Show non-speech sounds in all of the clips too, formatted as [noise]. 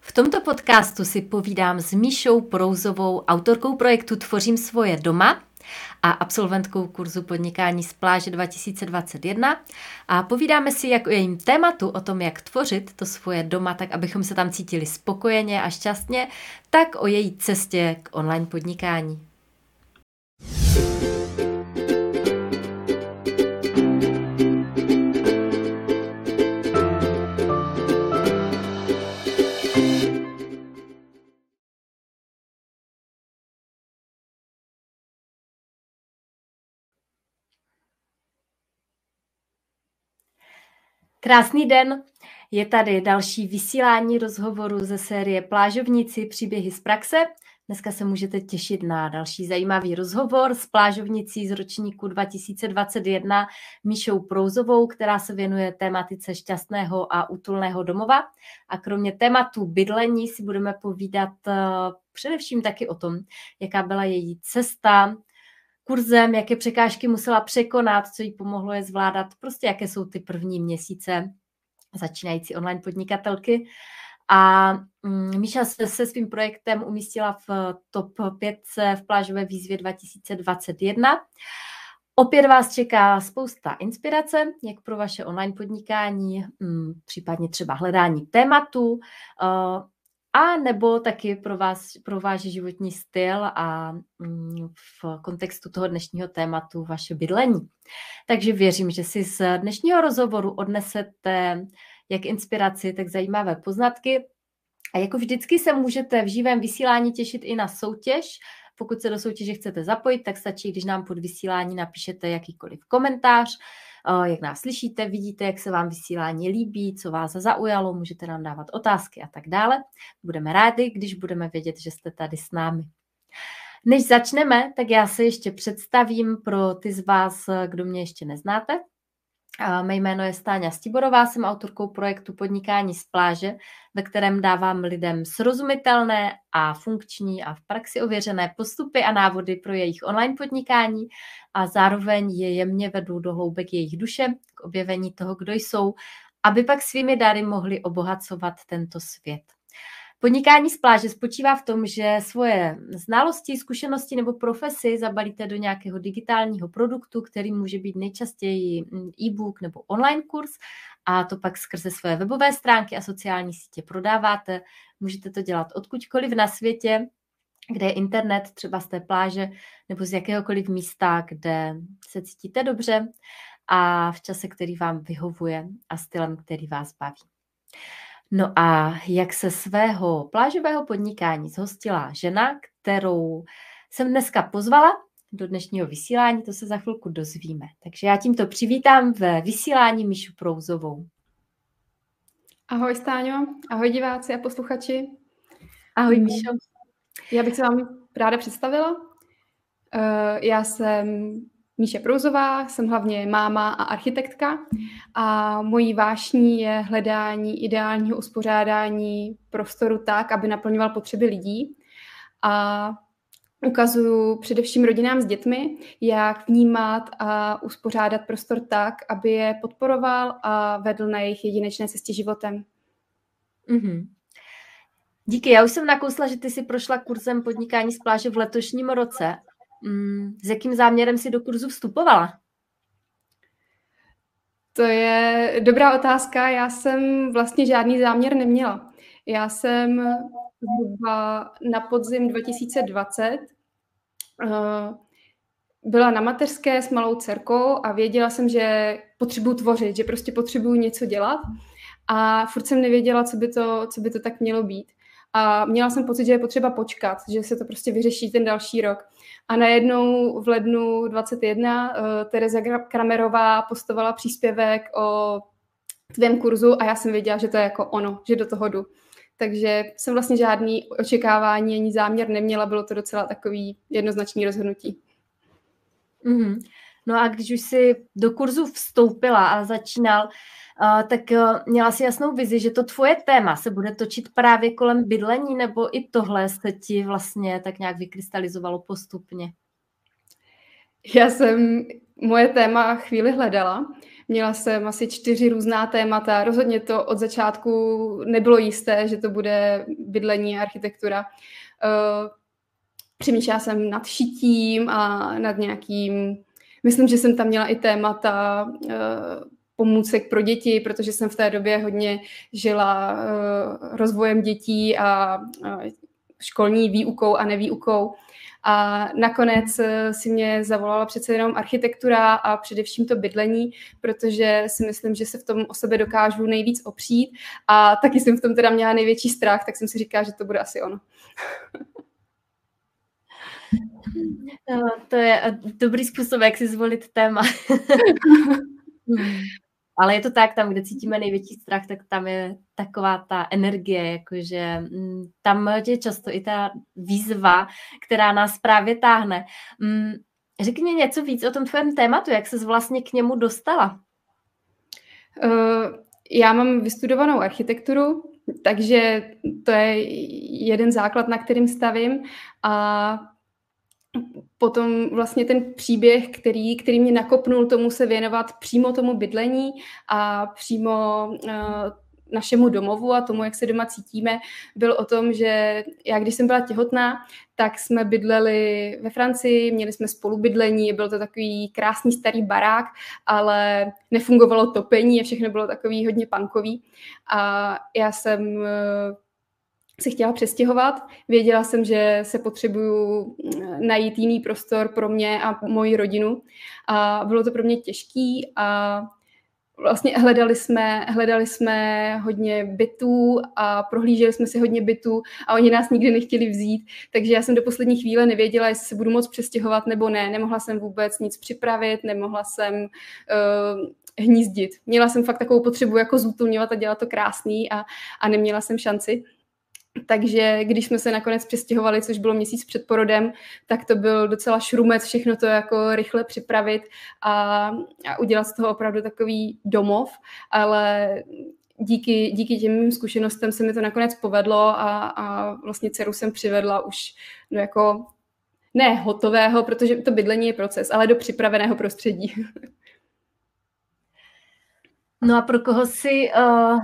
V tomto podcastu si povídám s Míšou Prouzovou, autorkou projektu Tvořím svoje doma a absolventkou kurzu podnikání z pláže 2021 a povídáme si jak o jejím tématu, o tom, jak tvořit to svoje doma, tak abychom se tam cítili spokojeně a šťastně, tak o její cestě k online podnikání. Krásný den, je tady další vysílání rozhovoru ze série Plážovníci příběhy z praxe. Dneska se můžete těšit na další zajímavý rozhovor s plážovnicí z ročníku 2021 Míšou Prouzovou, která se věnuje tématice šťastného a útulného domova. A kromě tématu bydlení si budeme povídat uh, především taky o tom, jaká byla její cesta kurzem, jaké překážky musela překonat, co jí pomohlo je zvládat, prostě jaké jsou ty první měsíce začínající online podnikatelky. A um, Míša se, se svým projektem umístila v top 5 v plážové výzvě 2021. Opět vás čeká spousta inspirace, jak pro vaše online podnikání, um, případně třeba hledání tématu, uh, a nebo taky pro vás, pro váš životní styl a mm, v kontextu toho dnešního tématu vaše bydlení. Takže věřím, že si z dnešního rozhovoru odnesete jak inspiraci, tak zajímavé poznatky. A jako vždycky se můžete v živém vysílání těšit i na soutěž. Pokud se do soutěže chcete zapojit, tak stačí, když nám pod vysílání napíšete jakýkoliv komentář jak nás slyšíte, vidíte, jak se vám vysílání líbí, co vás zaujalo, můžete nám dávat otázky a tak dále. Budeme rádi, když budeme vědět, že jste tady s námi. Než začneme, tak já se ještě představím pro ty z vás, kdo mě ještě neznáte. Mé jméno je Stáňa Stiborová, jsem autorkou projektu Podnikání z pláže, ve kterém dávám lidem srozumitelné a funkční a v praxi ověřené postupy a návody pro jejich online podnikání a zároveň je jemně vedu do hloubek jejich duše k objevení toho, kdo jsou, aby pak svými dary mohli obohacovat tento svět. Podnikání z pláže spočívá v tom, že svoje znalosti, zkušenosti nebo profesy zabalíte do nějakého digitálního produktu, který může být nejčastěji e-book nebo online kurz a to pak skrze své webové stránky a sociální sítě prodáváte. Můžete to dělat odkudkoliv na světě, kde je internet, třeba z té pláže nebo z jakéhokoliv místa, kde se cítíte dobře a v čase, který vám vyhovuje a stylem, který vás baví. No a jak se svého plážového podnikání zhostila žena, kterou jsem dneska pozvala do dnešního vysílání, to se za chvilku dozvíme. Takže já tímto přivítám ve vysílání Míšu Prouzovou. Ahoj Stáňo, ahoj diváci a posluchači. Ahoj Míšo. Já bych se vám ráda představila. Eh, já jsem Míše Prouzová, jsem hlavně máma a architektka a mojí vášní je hledání ideálního uspořádání prostoru tak, aby naplňoval potřeby lidí a ukazuju především rodinám s dětmi, jak vnímat a uspořádat prostor tak, aby je podporoval a vedl na jejich jedinečné cestě životem. Mm-hmm. Díky, já už jsem nakousla, že ty si prošla kurzem podnikání z pláže v letošním roce Mm, s jakým záměrem si do kurzu vstupovala? To je dobrá otázka. Já jsem vlastně žádný záměr neměla. Já jsem zhruba na podzim 2020 eh, byla na mateřské s malou dcerkou a věděla jsem, že potřebuji tvořit, že prostě potřebuji něco dělat a furt jsem nevěděla, co by to, co by to tak mělo být. A měla jsem pocit, že je potřeba počkat, že se to prostě vyřeší ten další rok. A najednou v lednu 21 uh, Tereza Kramerová postovala příspěvek o tvém kurzu a já jsem věděla, že to je jako ono, že do toho jdu. Takže jsem vlastně žádný očekávání ani záměr neměla, bylo to docela takový jednoznačný rozhodnutí. Mm-hmm. No a když už jsi do kurzu vstoupila a začínal, tak uh, měla si jasnou vizi, že to tvoje téma se bude točit právě kolem bydlení, nebo i tohle se ti vlastně tak nějak vykrystalizovalo postupně? Já jsem moje téma chvíli hledala. Měla jsem asi čtyři různá témata. Rozhodně to od začátku nebylo jisté, že to bude bydlení a architektura. Uh, přemýšlela jsem nad šitím a nad nějakým... Myslím, že jsem tam měla i témata uh, pomůcek pro děti, protože jsem v té době hodně žila uh, rozvojem dětí a uh, školní výukou a nevýukou. A nakonec eh, si mě zavolala přece jenom architektura a především to bydlení, protože si myslím, že se v tom o sebe dokážu nejvíc opřít a taky jsem v tom teda měla největší strach, tak jsem si říkala, že to bude asi ono. [laughs] No, to je eh, dobrý způsob, jak si zvolit téma. [laughs] [laughs] Ale je to tak, tam, kde cítíme největší strach, tak tam je taková ta energie, jakože mm, tam je často i ta výzva, která nás právě táhne. Mm, řekni něco víc o tom tvém tématu, jak ses vlastně k němu dostala? Uh, já mám vystudovanou architekturu, takže to je jeden základ, na kterým stavím a potom vlastně ten příběh, který, který mě nakopnul tomu se věnovat přímo tomu bydlení a přímo uh, našemu domovu a tomu, jak se doma cítíme, byl o tom, že já, když jsem byla těhotná, tak jsme bydleli ve Francii, měli jsme spolubydlení, byl to takový krásný starý barák, ale nefungovalo topení a všechno bylo takový hodně pankový. A já jsem eh, se chtěla přestěhovat. Věděla jsem, že se potřebuju mm, najít jiný prostor pro mě a moji rodinu. A bylo to pro mě těžký a vlastně hledali jsme, hledali jsme hodně bytů a prohlíželi jsme si hodně bytů a oni nás nikdy nechtěli vzít, takže já jsem do poslední chvíle nevěděla, jestli se budu moc přestěhovat nebo ne. Nemohla jsem vůbec nic připravit, nemohla jsem uh, hnízdit. Měla jsem fakt takovou potřebu jako zútulňovat a dělat to krásný a, a neměla jsem šanci. Takže když jsme se nakonec přestěhovali, což bylo měsíc před porodem, tak to byl docela šrumec všechno to jako rychle připravit a, a udělat z toho opravdu takový domov, ale díky, díky těm mým zkušenostem se mi to nakonec povedlo a, a vlastně dceru jsem přivedla už do jako ne hotového, protože to bydlení je proces, ale do připraveného prostředí. [laughs] No a pro koho si uh,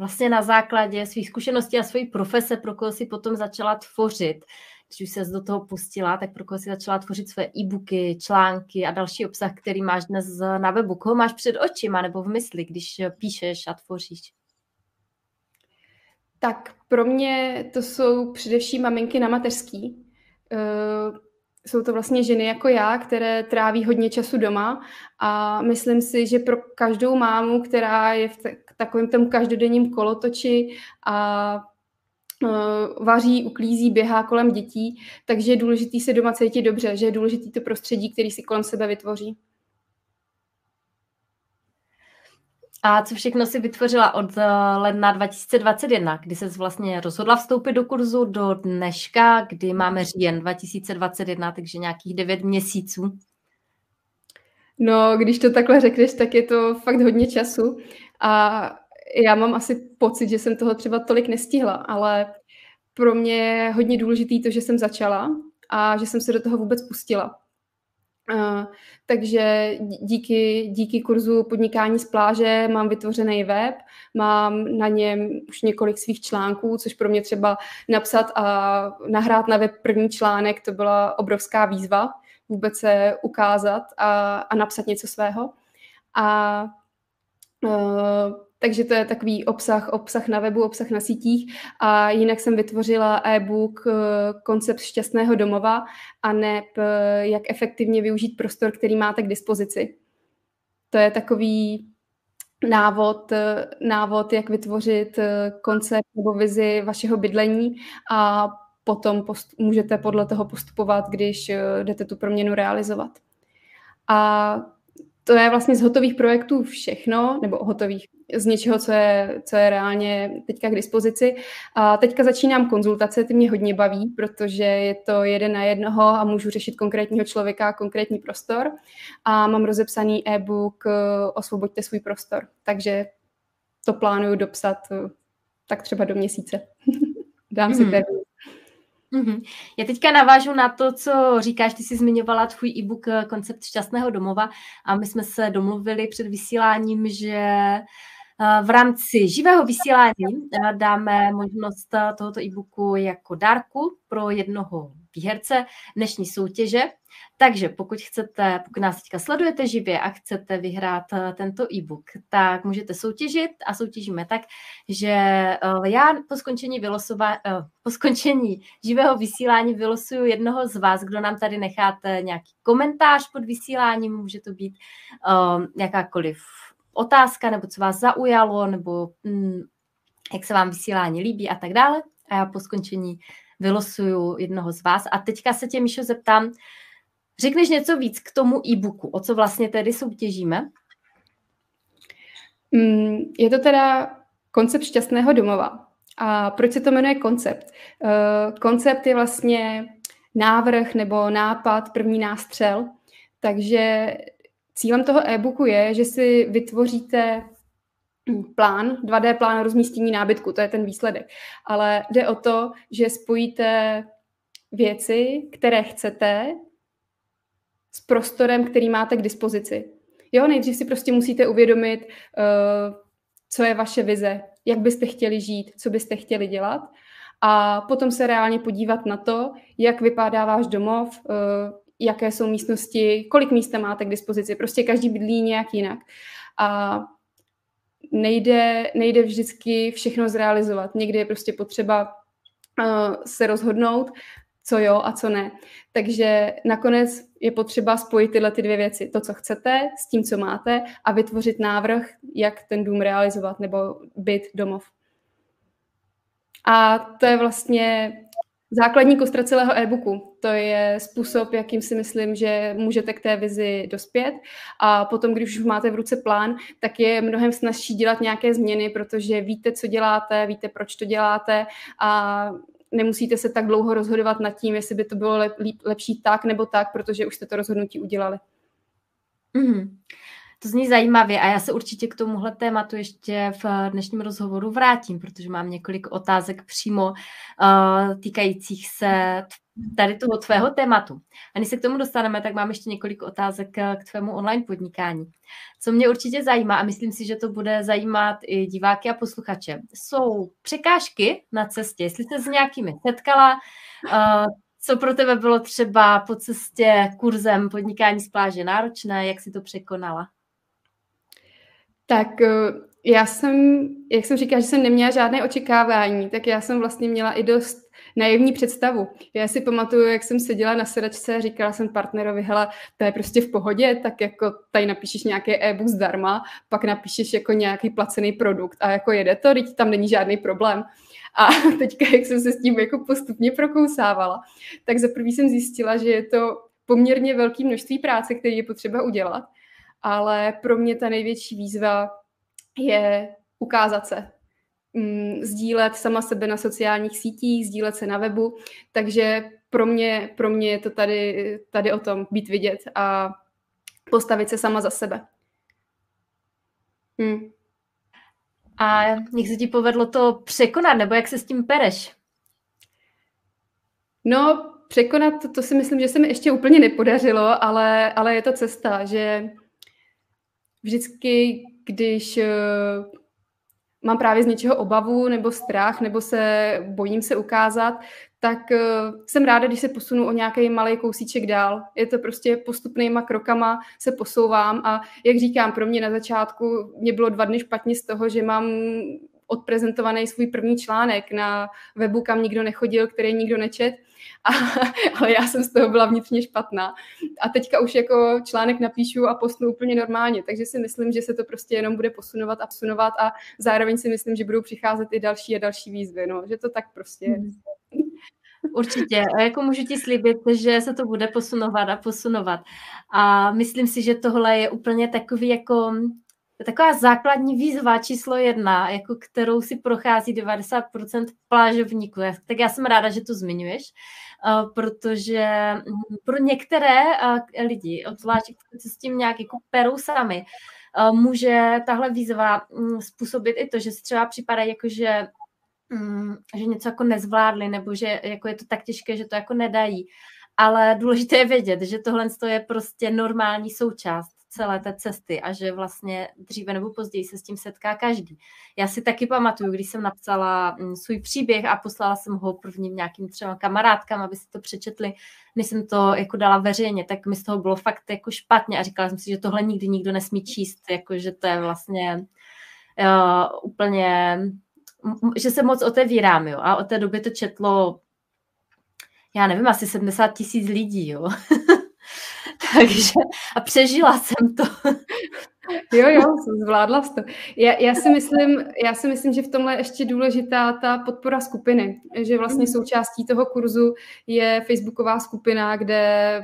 vlastně na základě svých zkušeností a své profese, pro koho si potom začala tvořit. Když už se do toho pustila, tak pro koho si začala tvořit své e-booky, články a další obsah, který máš dnes na webu. Koho máš před očima nebo v mysli, když píšeš a tvoříš? Tak pro mě to jsou především maminky na mateřský. Uh, jsou to vlastně ženy jako já, které tráví hodně času doma a myslím si, že pro každou mámu, která je v takovém tom každodenním kolotoči a uh, vaří, uklízí, běhá kolem dětí, takže je důležité se doma cítit dobře, že je důležité to prostředí, který si kolem sebe vytvoří. A co všechno si vytvořila od eh, ledna 2021, kdy se vlastně rozhodla vstoupit do kurzu do dneška, kdy máme říjen 2021, takže nějakých devět měsíců? No, když to takhle řekneš, tak je to fakt hodně času. A já mám asi pocit, že jsem toho třeba tolik nestihla, ale pro mě je hodně důležitý to, že jsem začala a že jsem se do toho vůbec pustila. Uh, takže díky, díky kurzu podnikání z pláže mám vytvořený web, mám na něm už několik svých článků, což pro mě třeba napsat a nahrát na web první článek, to byla obrovská výzva, vůbec se ukázat a, a napsat něco svého. A takže to je takový obsah, obsah na webu, obsah na sítích a jinak jsem vytvořila e-book eh, Koncept šťastného domova a ne jak efektivně využít prostor, který máte k dispozici. To je takový návod, eh, návod, jak vytvořit eh, koncept nebo vizi vašeho bydlení a potom post- můžete podle toho postupovat, když jdete tu proměnu realizovat. A to je vlastně z hotových projektů všechno, nebo hotových, z něčeho, co je, co je reálně teďka k dispozici. A teďka začínám konzultace, ty mě hodně baví, protože je to jeden na jednoho a můžu řešit konkrétního člověka, konkrétní prostor. A mám rozepsaný e-book Osvoboďte svůj prostor. Takže to plánuju dopsat eh, tak třeba do měsíce. [laughs] Dám si hmm. termín. Mm-hmm. Já teďka navážu na to, co říkáš, ty jsi zmiňovala tvůj e-book eh, Koncept šťastného domova a my jsme se domluvili před vysíláním, že eh, v rámci živého vysílání eh, dáme možnost tohoto e-booku jako dárku pro jednoho výherce dnešní soutěže. Takže pokud chcete, pokud nás teďka sledujete živě a chcete vyhrát eh, tento e-book, tak můžete soutěžit a soutěžíme tak, že eh, já po skončení, vylosova, eh, po skončení živého vysílání vylosuju jednoho z vás, kdo nám tady necháte nějaký komentář pod vysíláním, může to být jakákoliv otázka, nebo co vás zaujalo, nebo um, jak se vám vysílání líbí a tak dále. A já po skončení vylosuju jednoho z vás. A teďka se tě, Míšo, zeptám, řekneš něco víc k tomu e-booku, o co vlastně tedy soutěžíme? Mm, je to teda koncept šťastného domova. A proč se to jmenuje koncept? Uh, koncept je vlastně návrh nebo nápad, první nástřel. Takže cílem toho e-booku je, že si vytvoříte plán, 2D plán rozmístění nábytku, to je ten výsledek. Ale jde o to, že spojíte věci, které chcete, s prostorem, který máte k dispozici. Jo, nejdřív si prostě musíte uvědomit, uh, co je vaše vize, jak byste chtěli žít, co byste chtěli dělat a potom se reálně podívat na to, jak vypadá váš domov, uh, jaké jsou místnosti, kolik místa máte k dispozici. Prostě každý bydlí nějak jinak. A nejde, nejde vždycky všechno zrealizovat. Někdy je prostě potřeba uh, se rozhodnout, co jo a co ne. Takže nakonec je potřeba spojit tyhle ty dvě věci. To, co chcete, s tím, co máte a vytvořit návrh, jak ten dům realizovat nebo byt, domov. A to je vlastně základní kostra celého e-booku. To je způsob, jakým si myslím, že můžete k té vizi dospět. A potom, když už máte v ruce plán, tak je mnohem snažší dělat nějaké změny, protože víte, co děláte, víte, proč to děláte a nemusíte se tak dlouho rozhodovat nad tím, jestli by to bylo lep, lepší tak nebo tak, protože už jste to rozhodnutí udělali. Mm. To zní zajímavě a já se určitě k tomuhle tématu ještě v dnešním rozhovoru vrátím, protože mám několik otázek přímo uh, týkajících se tady toho tvého tématu. A než se k tomu dostaneme, tak mám ještě několik otázek eh, k tvému online podnikání. Co mě určitě zajímá, a myslím si, že to bude zajímat i diváky a posluchače, jsou překážky na cestě. Jestli jste s nějakými setkala, uh, co pro tebe bylo třeba po cestě kurzem podnikání z pláže náročné, jak si to překonala? Tak eh, já jsem, jak jsem říkala, že jsem neměla žádné očekávání, tak já jsem vlastně měla i dost naivní představu. Já si pamatuju, jak jsem seděla na sedačce a říkala jsem partnerovi, hele, to je prostě v pohodě, tak jako tady napíšeš nějaký e-book zdarma, pak napíšeš jako nějaký placený produkt a jako jede to, teď tam není žádný problém. A [laughs] teďka, jak jsem se s tím jako postupně prokousávala, tak za prvý jsem zjistila, že je to poměrně velké množství práce, které je potřeba udělat, ale pro mě ta největší výzva je ukázat se, mm, sdílet sama sebe na sociálních sítích, sdílet se na webu, takže pro mě, pro mě je to tady, tady o tom být vidět a postavit se sama za sebe. Hmm. A jak se ti povedlo to překonat, nebo jak se s tím pereš? No, překonat, to, to si myslím, že se mi ještě úplně nepodařilo, ale, ale je to cesta, že vždycky, když eh, mám právě z něčeho obavu nebo strach, nebo se bojím se ukázat, tak uh, jsem ráda, když se posunu o nějaký malý kousíček dál. Je to prostě postupnýma krokama se posouvám a jak říkám, pro mě na začátku mě bylo dva dny špatně z toho, že mám odprezentovaný svůj první článek na webu, kam nikdo nechodil, který nikdo nečet [laughs] a, ale já jsem z toho byla vnitřně špatná. A teďka už jako článek napíšu a postnu úplně normálně, takže si myslím, že se to prostě jenom bude posunovat a posunovat a zároveň si myslím, že budou přicházet i další a další výzvy, no, že to tak prostě hmm. Určitě. A jako můžu ti slíbit, že se to bude posunovat a posunovat. A myslím si, že tohle je úplně takový jako taková základní výzva číslo jedna, jako kterou si prochází 90% plážovníků. Tak já jsem ráda, že to zmiňuješ, eh, protože hm, pro některé eh, lidi, obzvlášť se s tím nějak jako perou sami, eh, může tahle výzva hm, způsobit i to, že si třeba připadá jako, že mm, že něco jako nezvládli, nebo že jako je to tak těžké, že to jako nedají. Ale důležité je vědět, že tohle je prostě normální součást celé té cesty a že vlastně dříve nebo později se s tím setká každý. Já si taky pamatuju, když jsem napsala mm, svůj příběh a poslala jsem ho prvním nějakým třeba kamarádkám, aby si to přečetli, než jsem to jako dala veřejně, tak mi z toho bylo fakt jako špatně a říkala jsem si, že tohle nikdy nikdo nesmí číst, jako že to je vlastně uh, úplně, že se moc otevírám, jo. A od té doby to četlo já nevím, asi 70 tisíc lidí, jo. [laughs] [laughs] Takže a přežila jsem to. [laughs] jo, jo, zvládla jsi to. Já, já, si myslím, já si myslím, že v tomhle je ještě důležitá ta podpora skupiny, že vlastně mm. součástí toho kurzu je facebooková skupina, kde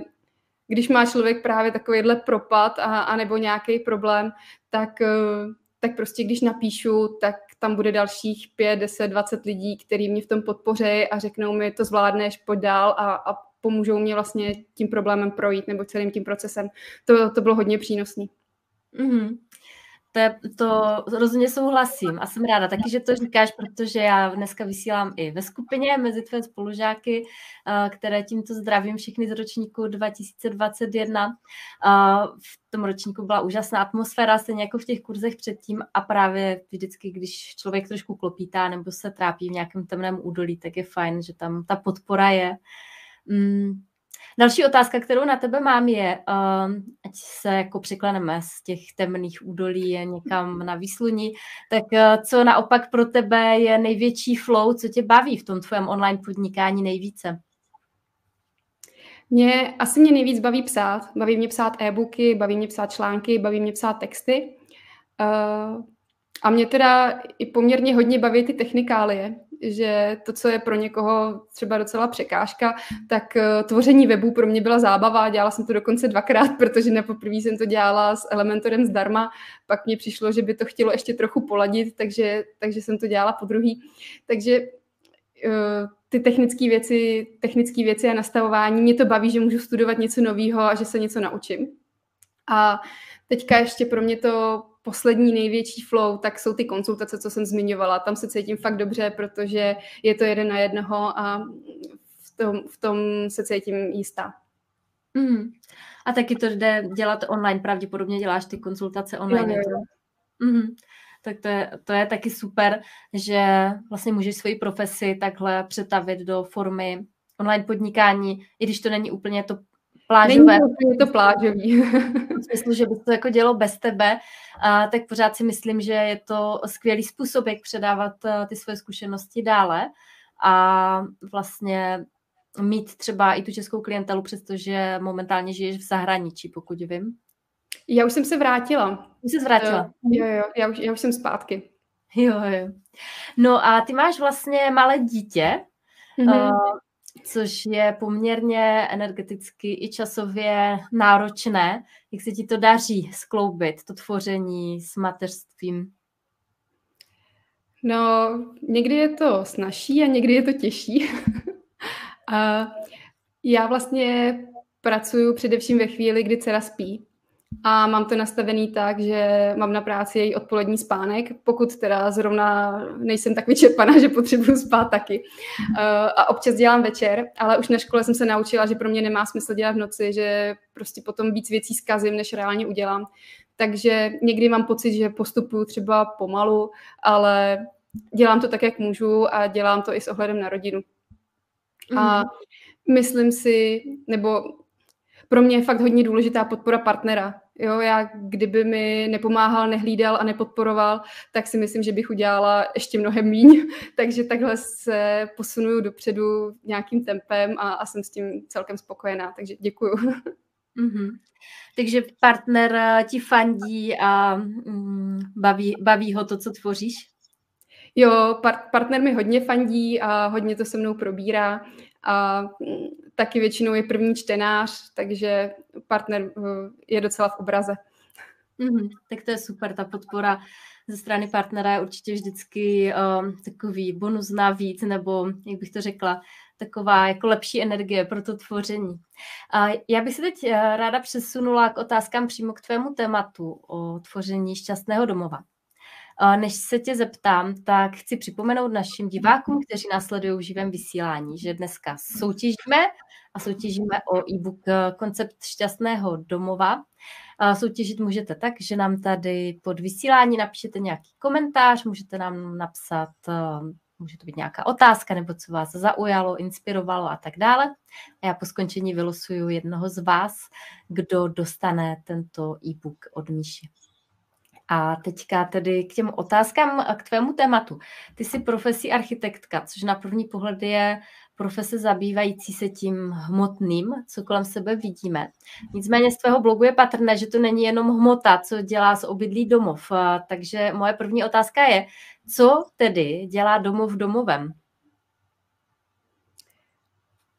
když má člověk právě takovýhle propad a, a nebo nějaký problém, tak, eh, tak prostě když napíšu, tak tam bude dalších 5, 10, 20 lidí, kteří mě v tom podpoří a řeknou mi, to zvládneš, pojď dál a, a pomůžou mě vlastně tím problémem projít nebo celým tím procesem. To, to bylo hodně přínosný. Mm-hmm. To, je, to rozhodně souhlasím a jsem ráda taky, že to říkáš, protože já dneska vysílám i ve skupině mezi tvé spolužáky, eh, které tímto zdravím všechny z ročníku 2021. V tom ročníku byla úžasná atmosféra, stejně jako v těch kurzech předtím a právě vždycky, když člověk trošku klopítá nebo se trápí v nějakém temném údolí, tak je fajn, že tam ta podpora je. Mm. Další otázka, kterou na tebe mám, je, uh, ať se jako překleneme z těch temných údolí někam na výsluní, tak uh, co naopak pro tebe je největší flow, co tě baví v tom tvém online podnikání nejvíce? Mě, asi mě nejvíc baví psát. Baví mě psát e-booky, baví mě psát články, baví mě psát texty. Uh, a mě teda i poměrně hodně baví ty technikálie, že to, co je pro někoho třeba docela překážka, tak eh, tvoření webu pro mě byla zábava. Dělala jsem to dokonce dvakrát, [laughs] protože na poprvé jsem to dělala s Elementorem zdarma, pak mě přišlo, že by to chtělo ještě trochu poladit, takže, takže jsem to dělala po druhý. Takže eh, ty technické věci, technické věci a nastavování, mě to baví, že můžu studovat něco nového a že se něco naučím. A teďka ještě pro mě to poslední největší flow, tak jsou ty konzultace, co jsem zmiňovala. Tam se cítím fakt dobře, protože je to jeden na jednoho a v tom, v tom se cítím jistá. Mm. A taky to jde dělat online, pravděpodobně děláš ty konzultace online. Jo, jo. Mm. Tak to je, to je taky super, že vlastně můžeš svoji profesi takhle přetavit do formy online podnikání, i když to není úplně to plážové. Není to, to plážový. [laughs] v smyslu, že by to jako dělo bez tebe, a, tak pořád si myslím, že je to skvělý způsob, jak předávat a, ty svoje zkušenosti dále a vlastně mít třeba i tu českou klientelu, přestože momentálně žiješ v zahraničí, pokud vím. Já už jsem se vrátila. Už jsi vrátila? Jo, jo, já už, já už jsem zpátky. Jo, jo. No a ty máš vlastně malé dítě. Mm-hmm. Uh, což je poměrně energeticky i časově náročné. Jak se ti to daří skloubit, to tvoření s mateřstvím? No, někdy je to snažší a někdy je to těžší. [laughs] a já vlastně pracuji především ve chvíli, kdy dcera spí a mám to nastavený tak, že mám na práci její odpolední spánek, pokud teda zrovna nejsem tak vyčerpaná, [laughs] že potřebuju spát taky. Uh, a občas dělám večer, ale už na škole jsem se naučila, že pro mě nemá smysl dělat v noci, že prostě potom víc věcí zkazím, než reálně udělám. Takže někdy mám pocit, že postupuju třeba pomalu, ale dělám to tak, jak můžu a dělám to i s ohledem na rodinu. A mhm. myslím si, nebo pro mě je fakt hodně důležitá podpora partnera. Jo, já kdyby mi nepomáhal, nehlídal a nepodporoval, tak si myslím, že bych udělala ještě mnohem míň. [laughs] Takže takhle se posunuju dopředu nějakým tempem a, a jsem s tím celkem spokojená. Takže děkuju. Mm-hmm. [laughs] Takže partner eh, ti fandí a mm, baví, baví ho to, co tvoříš? Jo, par- partner mi hodně fandí a hodně to se mnou probírá a mm, taky většinou je první čtenář, takže partner uh, je docela v obraze. Mm-hmm, tak to je super, ta podpora ze strany partnera je určitě vždycky um, takový bonus navíc, nebo jak bych to řekla, taková jako lepší energie pro to tvoření. A já bych se teď uh, ráda přesunula k otázkám přímo k tvému tématu o tvoření šťastného domova. Než se tě zeptám, tak chci připomenout našim divákům, kteří následují v živém vysílání, že dneska soutěžíme a soutěžíme o e-book Koncept šťastného domova. Soutěžit můžete tak, že nám tady pod vysílání napíšete nějaký komentář, můžete nám napsat může to být nějaká otázka, nebo co vás zaujalo, inspirovalo a tak dále. A já po skončení vylosuju jednoho z vás, kdo dostane tento e-book od Míši. A teďka tedy k těm otázkám k tvému tématu. Ty jsi profesí architektka, což na první pohled je profese zabývající se tím hmotným, co kolem sebe vidíme. Nicméně z tvého blogu je patrné, že to není jenom hmota, co dělá z obydlí domov. Takže moje první otázka je, co tedy dělá domov domovem?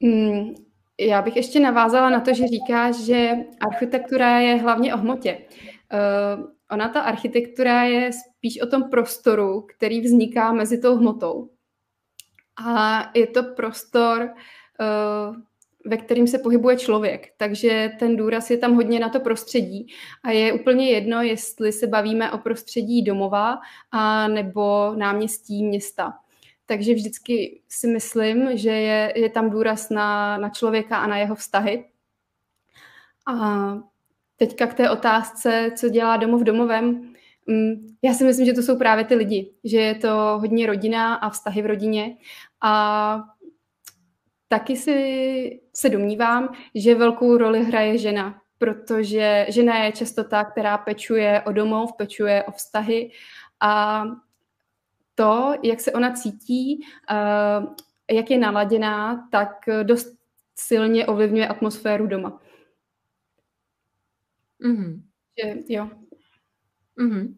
Hmm, já bych ještě navázala na to, že říkáš, že architektura je hlavně o hmotě. Uh, ona ta architektura je spíš o tom prostoru, který vzniká mezi tou hmotou. A je to prostor, uh, ve kterým se pohybuje člověk. Takže ten důraz je tam hodně na to prostředí. A je úplně jedno, jestli se bavíme o prostředí domova a nebo náměstí města. Takže vždycky si myslím, že je, je tam důraz na, na člověka a na jeho vztahy. A teďka k té otázce, co dělá domov domovem. Mm, já si myslím, že to jsou právě ty lidi, že je to hodně rodina a vztahy v rodině. A taky si se domnívám, že velkou roli hraje žena, protože žena je často ta, která pečuje o domov, pečuje o vztahy a to, jak se ona cítí, jak je naladěná, tak dost silně ovlivňuje atmosféru doma. Mm-hmm. Že, jo. Mm-hmm.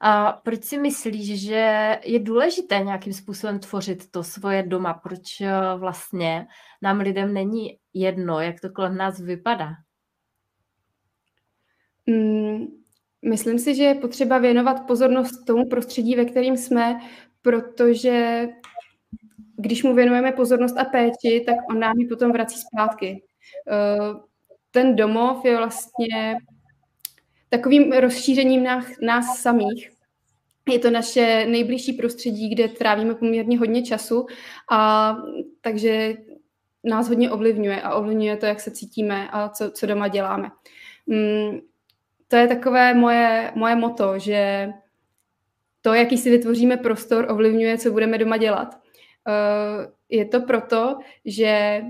A proč si myslíš, že je důležité nějakým způsobem tvořit to svoje doma? Proč eh, vlastně nám lidem není jedno, jak to kolem nás vypadá? Mm, myslím si, že je potřeba věnovat pozornost tomu prostředí, ve kterým jsme, protože když mu věnujeme pozornost a péči, tak on nám ji potom vrací zpátky. Eh, ten domov je vlastně takovým rozšířením nás, nás samých. Je to naše nejbližší prostředí, kde trávíme poměrně hodně času a takže nás hodně ovlivňuje a ovlivňuje to, jak se cítíme a co, co doma děláme. Mm, to je takové moje, moje moto, že to, jaký si vytvoříme prostor, ovlivňuje, co budeme doma dělat. Uh, je to proto, že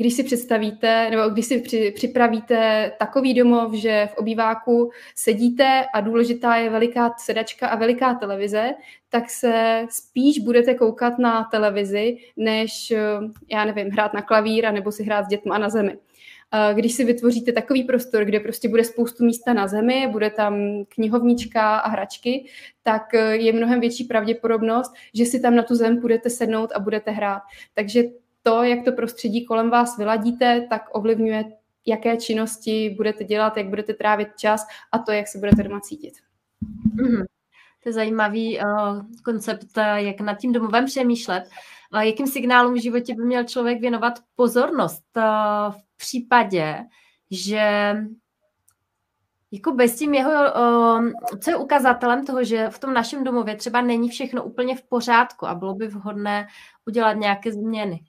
když si představíte, nebo když si při, připravíte takový domov, že v obýváku sedíte a důležitá je veliká sedačka a veliká televize, tak se spíš budete koukat na televizi, než, já nevím, hrát na klavír nebo si hrát s dětma na zemi. Když si vytvoříte takový prostor, kde prostě bude spoustu místa na zemi, bude tam knihovnička a hračky, tak je mnohem větší pravděpodobnost, že si tam na tu zem budete sednout a budete hrát. Takže to, jak to prostředí kolem vás vyladíte, tak ovlivňuje, jaké činnosti budete dělat, jak budete trávit čas a to, jak se budete doma cítit. Mm-hmm. To je zajímavý uh, koncept, uh, jak nad tím domovem přemýšlet. Uh, jakým signálům v životě by měl člověk věnovat pozornost uh, v případě, že jako bez tím jeho, co je ukazatelem toho, že v tom našem domově třeba není všechno úplně v pořádku a bylo by vhodné udělat nějaké změny?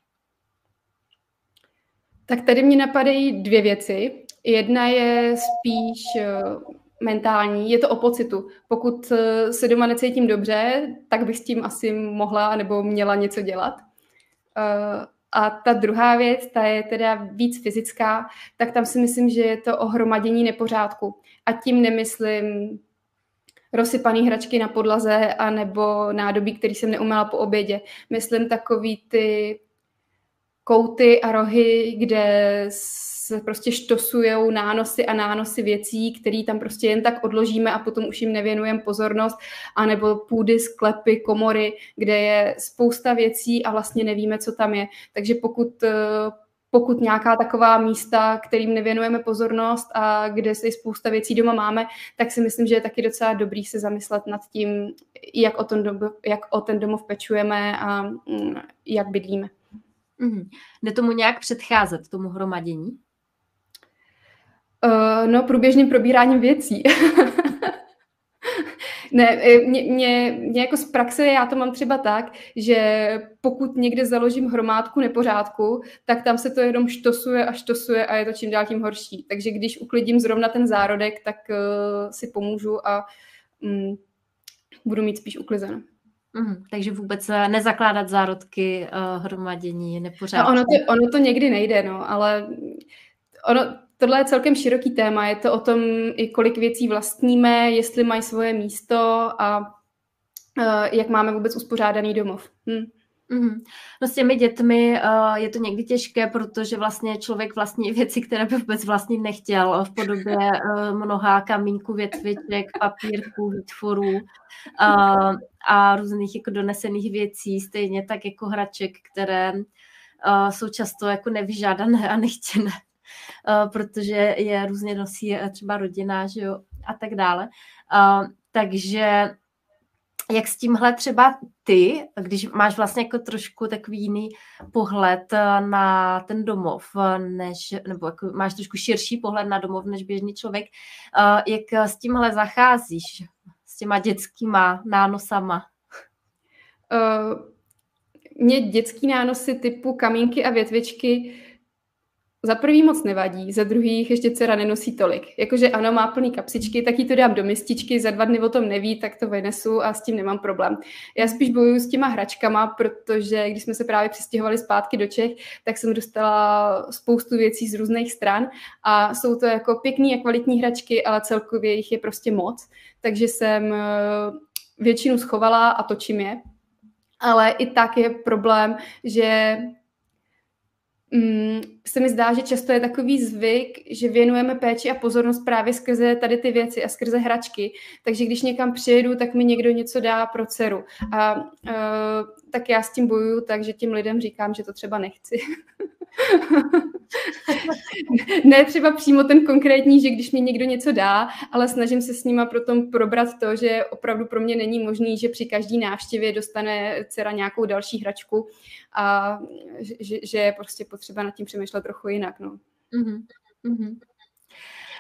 Tak tady mě napadají dvě věci. Jedna je spíš eh, mentální, je to o pocitu. Pokud eh, se doma necítím dobře, tak bych s tím asi mohla nebo měla něco dělat. Eh, a ta druhá věc, ta je teda víc fyzická, tak tam si myslím, že je to ohromadění nepořádku. A tím nemyslím rozsypaný hračky na podlaze a nebo nádobí, který jsem neumela po obědě. Myslím takový ty kouty a rohy, kde se prostě štosujou nánosy a nánosy věcí, které tam prostě jen tak odložíme a potom už jim nevěnujeme pozornost, anebo půdy, sklepy, komory, kde je spousta věcí a vlastně nevíme, co tam je. Takže pokud eh, pokud nějaká taková místa, kterým nevěnujeme pozornost a kde si spousta věcí doma máme, tak si myslím, že je taky docela dobrý se zamyslet nad tím, jak o ten domov, jak o ten domov pečujeme a mm, jak bydlíme. Mm-hmm. Jde tomu nějak předcházet, tomu hromadění? Uh, no, průběžným probíráním věcí. [laughs] Ne, e, mě, mě, mě jako z praxe já to mám třeba tak, že pokud někde založím hromádku nepořádku, tak tam se to jenom štosuje a štosuje a je to čím dál tím horší. Takže když uklidím zrovna ten zárodek, tak uh, si pomůžu a um, budu mít spíš uklizeno. Mm, takže vůbec eh, nezakládat zárodky, uh, hromadění, nepořádku. No ono, to, ono to někdy nejde, no, ale ono, tohle je celkem široký téma. Je to o tom, i kolik věcí vlastníme, jestli mají svoje místo a uh, jak máme vůbec uspořádaný domov. Hm. Mm-hmm. No s těmi dětmi uh, je to někdy těžké, protože vlastně člověk vlastní věci, které by vůbec vlastnit nechtěl v podobě uh, mnoha kamínků, větviček, papírků, výtvorů uh, a různých jako donesených věcí, stejně tak jako hraček, které uh, jsou často jako nevyžádané a nechtěné. Uh, protože je různě nosí třeba rodina, že jo, a tak dále. Uh, takže jak s tímhle třeba ty, když máš vlastně jako trošku takový jiný pohled eh, na ten domov, než, nebo jako máš trošku širší pohled na domov než běžný člověk, eh, jak s tímhle zacházíš, s těma dětskýma nánosama? Uh, mě dětský nánosy typu kamínky a větvičky za prvý moc nevadí, za druhý jich ještě dcera nenosí tolik. Jakože ano, má plný kapsičky, tak jí to dám do mističky, za dva dny o tom neví, tak to vynesu a s tím nemám problém. Já spíš bojuju s těma hračkama, protože když jsme se právě přestěhovali zpátky do Čech, tak jsem dostala spoustu věcí z různých stran a jsou to jako pěkný a kvalitní hračky, ale celkově jich je prostě moc, takže jsem eh, většinu schovala a točím je. Ale i tak je problém, že mm, se mi zdá, že často je takový zvyk, že věnujeme péči a pozornost právě skrze tady ty věci a skrze hračky. Takže když někam přijedu, tak mi někdo něco dá pro dceru. A uh, tak já s tím bojuju, takže tím lidem říkám, že to třeba nechci. [laughs] [laughs] ne třeba přímo ten konkrétní, že když mi někdo něco dá, ale snažím se s nima potom probrat to, že opravdu pro mě není možný, že při každý návštěvě dostane dcera nějakou další hračku a že, že je prostě potřeba nad tím přemýšlet trochu jinak. No. Mm-hmm. Mm-hmm.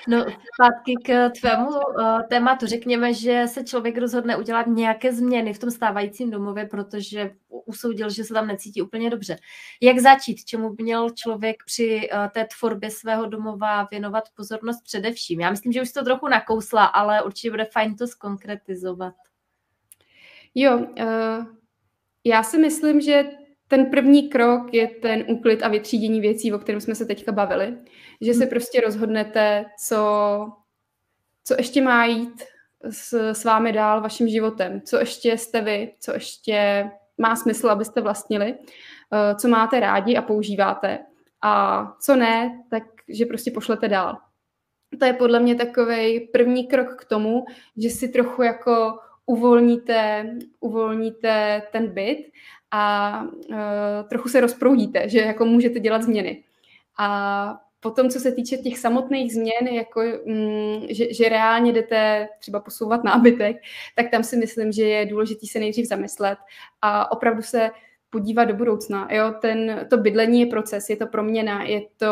No, zpátky k tvému uh, tématu. Řekněme, že se člověk rozhodne udělat nějaké změny v tom stávajícím domově, protože usoudil, že se tam necítí úplně dobře. Jak začít? Čemu by měl člověk při uh, té tvorbě svého domova věnovat pozornost především? Já myslím, že už to trochu nakousla, ale určitě bude fajn to skonkretizovat. Jo, uh, já si myslím, že ten první krok je ten úklid a vytřídění věcí, o kterém jsme se teďka bavili. Že se prostě rozhodnete, co, co ještě má jít s, s vámi dál vaším životem, co ještě jste vy, co ještě má smysl, abyste vlastnili, eh, co máte rádi a používáte a co ne, tak že prostě pošlete dál. To je podle mě takový první krok k tomu, že si trochu jako uvolníte, uvolníte ten byt a uh, trochu se rozproudíte, že jako můžete dělat změny. A potom, co se týče těch samotných změn, jako, mm, že, že reálně jdete třeba posouvat nábytek, tak tam si myslím, že je důležité se nejdřív zamyslet a opravdu se podívat do budoucna. Jo? Ten, to bydlení je proces, je to proměna, je to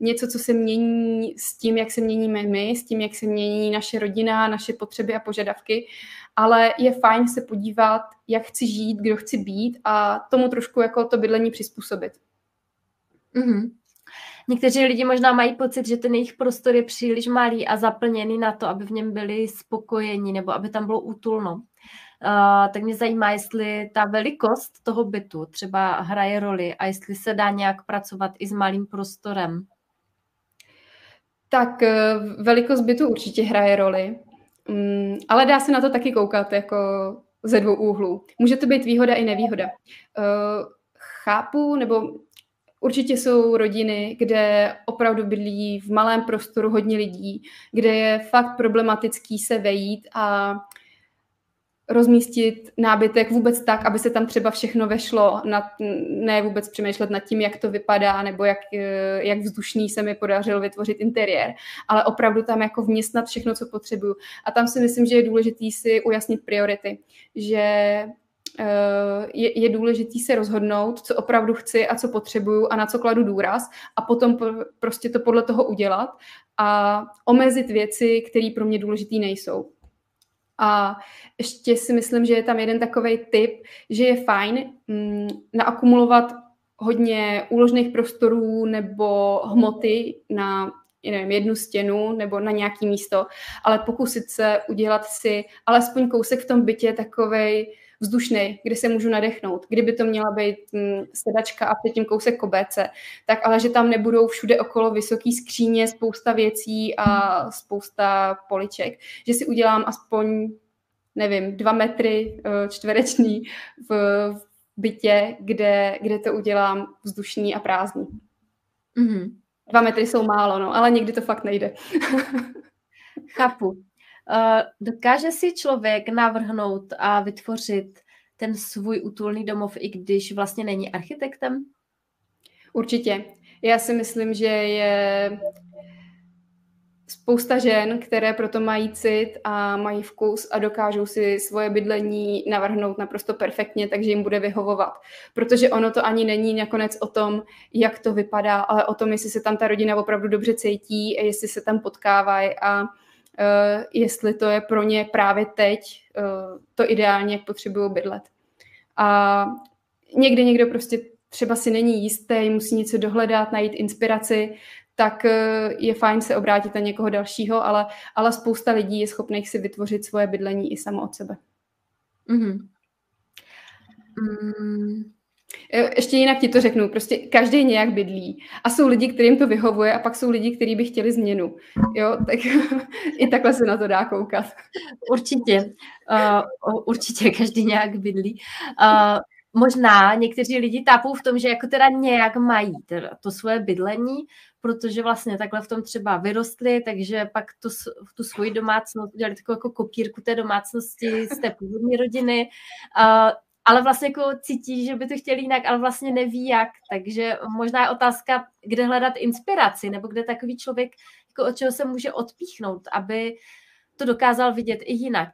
něco, co se mění s tím, jak se měníme my, s tím, jak se mění naše rodina, naše potřeby a požadavky ale je fajn se podívat, jak chci žít, kdo chci být a tomu trošku jako to bydlení přizpůsobit. Mm-hmm. Někteří lidi možná mají pocit, že ten jejich prostor je příliš malý a zaplněný na to, aby v něm byli spokojeni nebo aby tam bylo útulno. Uh, tak mě zajímá, jestli ta velikost toho bytu třeba hraje roli a jestli se dá nějak pracovat i s malým prostorem. Tak eh, velikost bytu určitě hraje roli. Mm, ale dá se na to taky koukat jako ze dvou úhlů. Může to být výhoda i nevýhoda. Uh, chápu, nebo určitě jsou rodiny, kde opravdu bydlí v malém prostoru hodně lidí, kde je fakt problematický se vejít a rozmístit nábytek vůbec tak, aby se tam třeba všechno vešlo, nad, ne vůbec přemýšlet nad tím, jak to vypadá, nebo jak, eh, jak vzdušný se mi podařil vytvořit interiér, ale opravdu tam jako vměstnat všechno, co potřebuju. A tam si myslím, že je důležité si ujasnit priority, že eh, je, je důležité se rozhodnout, co opravdu chci a co potřebuju a na co kladu důraz a potom prostě to podle toho udělat a omezit věci, které pro mě důležité nejsou. A ještě si myslím, že je tam jeden takový tip, že je fajn mm, naakumulovat hodně úložných prostorů nebo hmoty na nevím, jednu stěnu nebo na nějaký místo, ale pokusit se udělat si alespoň kousek v tom bytě takovej vzdušný, kde se můžu nadechnout. Kdyby to měla být hm, sedačka a předtím kousek kobéce, tak ale že tam nebudou všude okolo vysoký skříně, spousta věcí a spousta poliček. Že si udělám aspoň, nevím, dva metry uh, čtvereční v, v bytě, kde, kde to udělám vzdušný a prázdný. Mm-hmm. Dva metry jsou málo, no, ale někdy to fakt nejde. [laughs] Chápu. Uh, dokáže si člověk navrhnout a vytvořit ten svůj útulný domov, i když vlastně není architektem? Určitě. Já si myslím, že je spousta žen, které proto mají cit a mají vkus a dokážou si svoje bydlení navrhnout naprosto perfektně, takže jim bude vyhovovat. Protože ono to ani není nakonec o tom, jak to vypadá, ale o tom, jestli se tam ta rodina opravdu dobře cítí, jestli se tam potkávají a uh, jestli to je pro ně právě teď uh, to ideálně, jak potřebují bydlet. A někdy někdo prostě třeba si není jistý, musí něco dohledat, najít inspiraci, tak eh, je fajn se obrátit na někoho dalšího, ale, ale spousta lidí je schopných si vytvořit svoje bydlení i samo od sebe. Mm-hmm. Mm. Ještě jinak ti to řeknu, prostě každý nějak bydlí. A jsou lidi, kterým to vyhovuje a pak jsou lidi, kteří by chtěli změnu. Jo, tak [laughs] i takhle se na to dá koukat. Určitě. Uh, určitě každý nějak bydlí. Uh, možná někteří lidi tápou v tom, že jako teda nějak mají teda to svoje bydlení, protože vlastně takhle v tom třeba vyrostli, takže pak tu, tu svoji domácnost udělali takovou jako kopírku té domácnosti z té původní rodiny, uh, ale vlastně jako cítí, že by to chtěli jinak, ale vlastně neví jak, takže možná je otázka, kde hledat inspiraci, nebo kde takový člověk, jako od čeho se může odpíchnout, aby to dokázal vidět i jinak.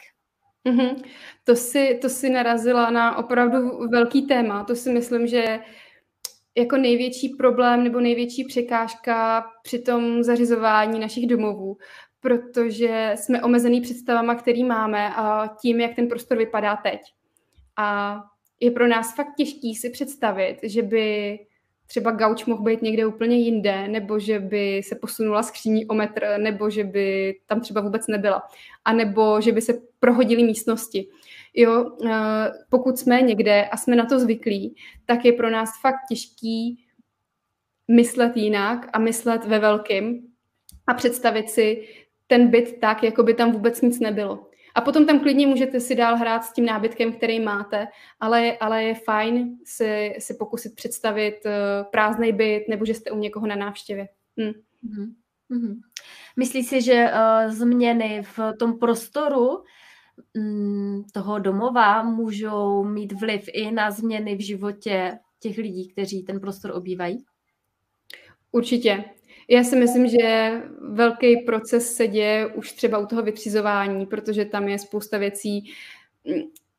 Mm-hmm. To, si, to si narazila na opravdu velký téma. To si myslím, že jako největší problém nebo největší překážka při tom zařizování našich domovů, protože jsme omezený představama, který máme a tím, jak ten prostor vypadá teď. A je pro nás fakt těžký si představit, že by třeba gauč mohl být někde úplně jinde, nebo že by se posunula skříní o metr, nebo že by tam třeba vůbec nebyla, a nebo že by se prohodily místnosti. Jo, eh, pokud jsme někde a jsme na to zvyklí, tak je pro nás fakt těžký myslet jinak a myslet ve velkým a představit si ten byt tak, jako by tam vůbec nic nebylo. A potom tam klidně můžete si dál hrát s tím nábytkem, který máte, ale, ale je fajn si, si pokusit představit uh, prázdný byt nebo že jste u někoho na návštěvě. Hm. Mm-hmm. Myslíš si, že uh, změny v tom prostoru um, toho domova můžou mít vliv i na změny v životě těch lidí, kteří ten prostor obývají? Určitě. Já si myslím, že velký proces se děje už třeba u toho vytřizování, protože tam je spousta věcí,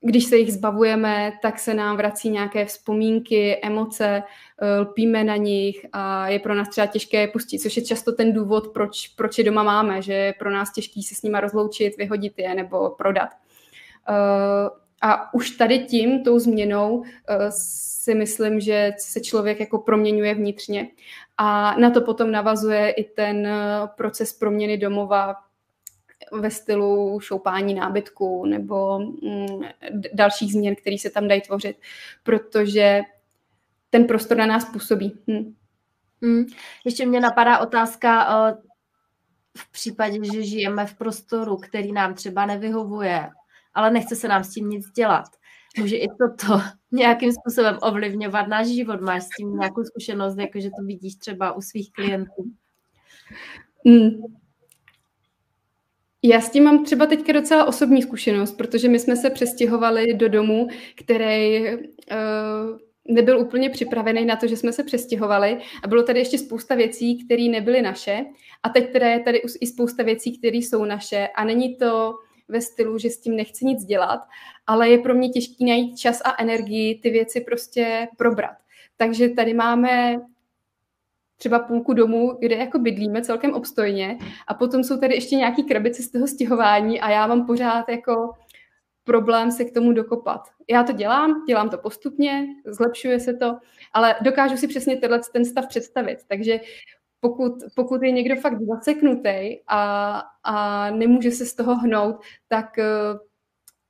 když se jich zbavujeme, tak se nám vrací nějaké vzpomínky, emoce, eh, lpíme na nich a je pro nás třeba těžké je pustit, což je často ten důvod, proč, proč je doma máme, že je pro nás těžký se s nima rozloučit, vyhodit je nebo prodat. Eh, a už tady tím, tou změnou, eh, si myslím, že se člověk jako proměňuje vnitřně. A na to potom navazuje i ten proces proměny domova ve stylu šoupání nábytku nebo mm, dalších změn, které se tam dají tvořit, protože ten prostor na nás působí. Hm. Hmm. Ještě mě napadá otázka v případě, že žijeme v prostoru, který nám třeba nevyhovuje, ale nechce se nám s tím nic dělat. Může i toto [laughs] nějakým způsobem ovlivňovat náš život? Máš s tím nějakou zkušenost, jako že to vidíš třeba u svých klientů? Hmm. Já s tím mám třeba teďka docela osobní zkušenost, protože my jsme se přestěhovali do domu, který uh, nebyl úplně připravený na to, že jsme se přestěhovali a bylo tady ještě spousta věcí, které nebyly naše a teď teda je tady i spousta věcí, které jsou naše a není to ve stylu, že s tím nechci nic dělat, ale je pro mě těžký najít čas a energii ty věci prostě probrat. Takže tady máme třeba půlku domu, kde jako bydlíme celkem obstojně a potom jsou tady ještě nějaký krabice z toho stěhování a já mám pořád jako problém se k tomu dokopat. Já to dělám, dělám to postupně, zlepšuje se to, ale dokážu si přesně tenhle ten stav představit. Takže pokud, pokud je někdo fakt zaseknutý a, a nemůže se z toho hnout, tak eh,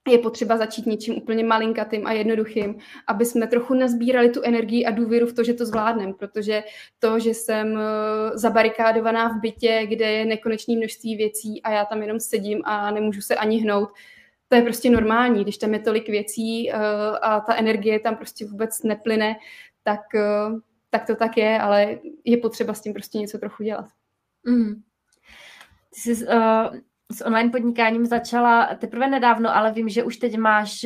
je potřeba začít něčím úplně malinkatým a jednoduchým, aby jsme trochu nazbírali tu energii a důvěru v to, že to zvládneme, protože to, že jsem eh, zabarikádovaná v bytě, kde je nekonečné množství věcí a já tam jenom sedím a nemůžu se ani hnout, to je prostě normální, když tam je tolik věcí eh, a ta energie tam prostě vůbec neplyne, tak, tak to tak je, ale je potřeba s tím prostě něco trochu dělat. Mm. Ty jsi uh, s online podnikáním začala teprve nedávno, ale vím, že už teď máš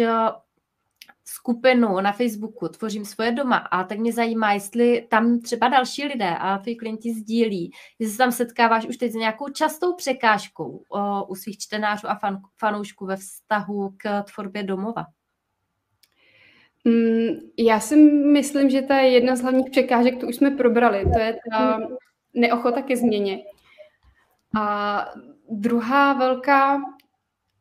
skupinu na Facebooku Tvořím svoje doma a tak mě zajímá, jestli tam třeba další lidé a tvoji klienti sdílí, jestli se tam setkáváš už teď s nějakou častou překážkou o, u svých čtenářů a fan, fanoušků ve vztahu k tvorbě domova. Mm, já si myslím, že ta je jedna z hlavních překážek, tu už jsme probrali, to je ta neochota ke změně. A druhá velká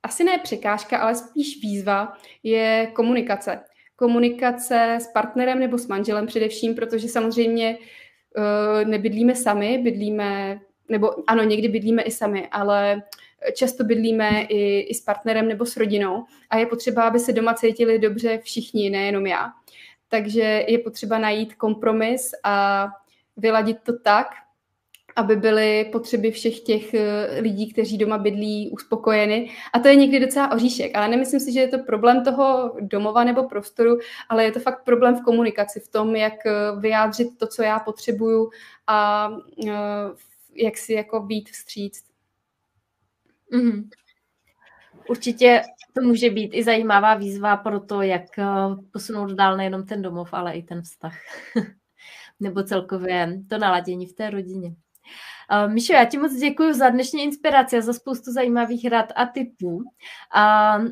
asi ne překážka, ale spíš výzva je komunikace. Komunikace s partnerem nebo s manželem především, protože samozřejmě uh, nebydlíme sami, bydlíme, nebo ano, někdy bydlíme i sami, ale často bydlíme i, i s partnerem nebo s rodinou a je potřeba, aby se doma cítili dobře všichni, nejenom já. Takže je potřeba najít kompromis a vyladit to tak, aby byly potřeby všech těch eh, lidí, kteří doma bydlí, uspokojeny. A to je někdy docela oříšek, ale nemyslím si, že je to problém toho domova nebo prostoru, ale je to fakt problém v komunikaci, v tom, jak eh, vyjádřit to, co já potřebuju a eh, jak si jako být vstříct. Mm-hmm. Určitě to může být i zajímavá výzva pro to, jak posunout dál nejenom ten domov, ale i ten vztah. [laughs] Nebo celkově to naladění v té rodině. Uh, Míšo, já ti moc děkuji za dnešní inspiraci a za spoustu zajímavých rad a tipů. Uh,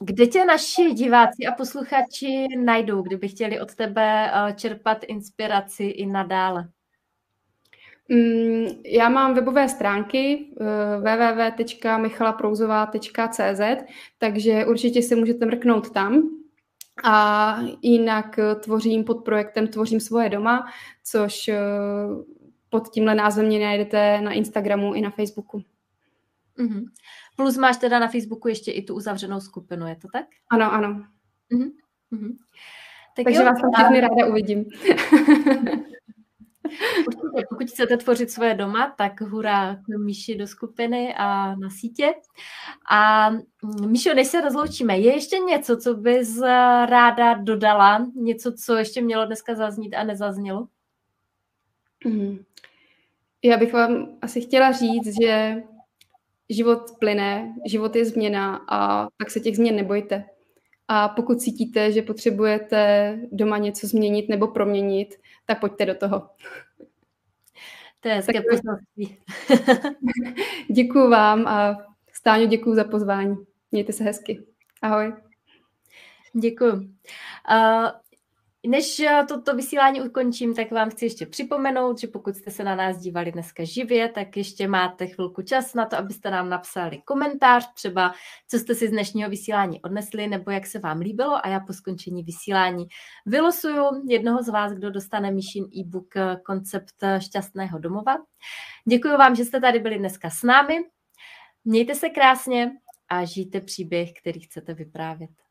kde tě naši diváci a posluchači najdou, kdyby chtěli od tebe uh, čerpat inspiraci i nadále? Mm, já mám webové stránky uh, www.michalaprouzová.cz, takže určitě se můžete mrknout tam. A jinak tvořím pod projektem Tvořím svoje doma, což pod tímhle názvem mě najdete na Instagramu i na Facebooku. Mm-hmm. Plus máš teda na Facebooku ještě i tu uzavřenou skupinu, je to tak? Ano, ano. Mm-hmm. Mm-hmm. Tak Takže jo, vás tam všechny ráda uvidím. [laughs] Určitě, pokud chcete tvořit svoje doma, tak hurá k Míši do skupiny a na sítě. A mm, Míšo, než se rozloučíme, je ještě něco, co bys ráda dodala? Něco, co ještě mělo dneska zaznít a nezaznělo? Mm. Já bych vám asi chtěla říct, že život plyne, život je změna a tak se těch změn nebojte. A pokud cítíte, že potřebujete doma něco změnit nebo proměnit, tak pojďte do toho. To je hezké poselství. [laughs] děkuju vám a Stáňo děkuju za pozvání. Mějte se hezky. Ahoj. Děkuju. Uh, než eh, toto vysílání ukončím, tak vám chci ještě připomenout, že pokud jste se na nás dívali dneska živě, tak ještě máte chvilku čas na to, abyste nám napsali komentář, třeba co jste si z dnešního vysílání odnesli, nebo jak se vám líbilo a já po skončení vysílání vylosuju jednoho z vás, kdo dostane Míšin e-book eh, Koncept eh, šťastného domova. Děkuji vám, že jste tady byli dneska s námi. Mějte se krásně a žijte příběh, který chcete vyprávět.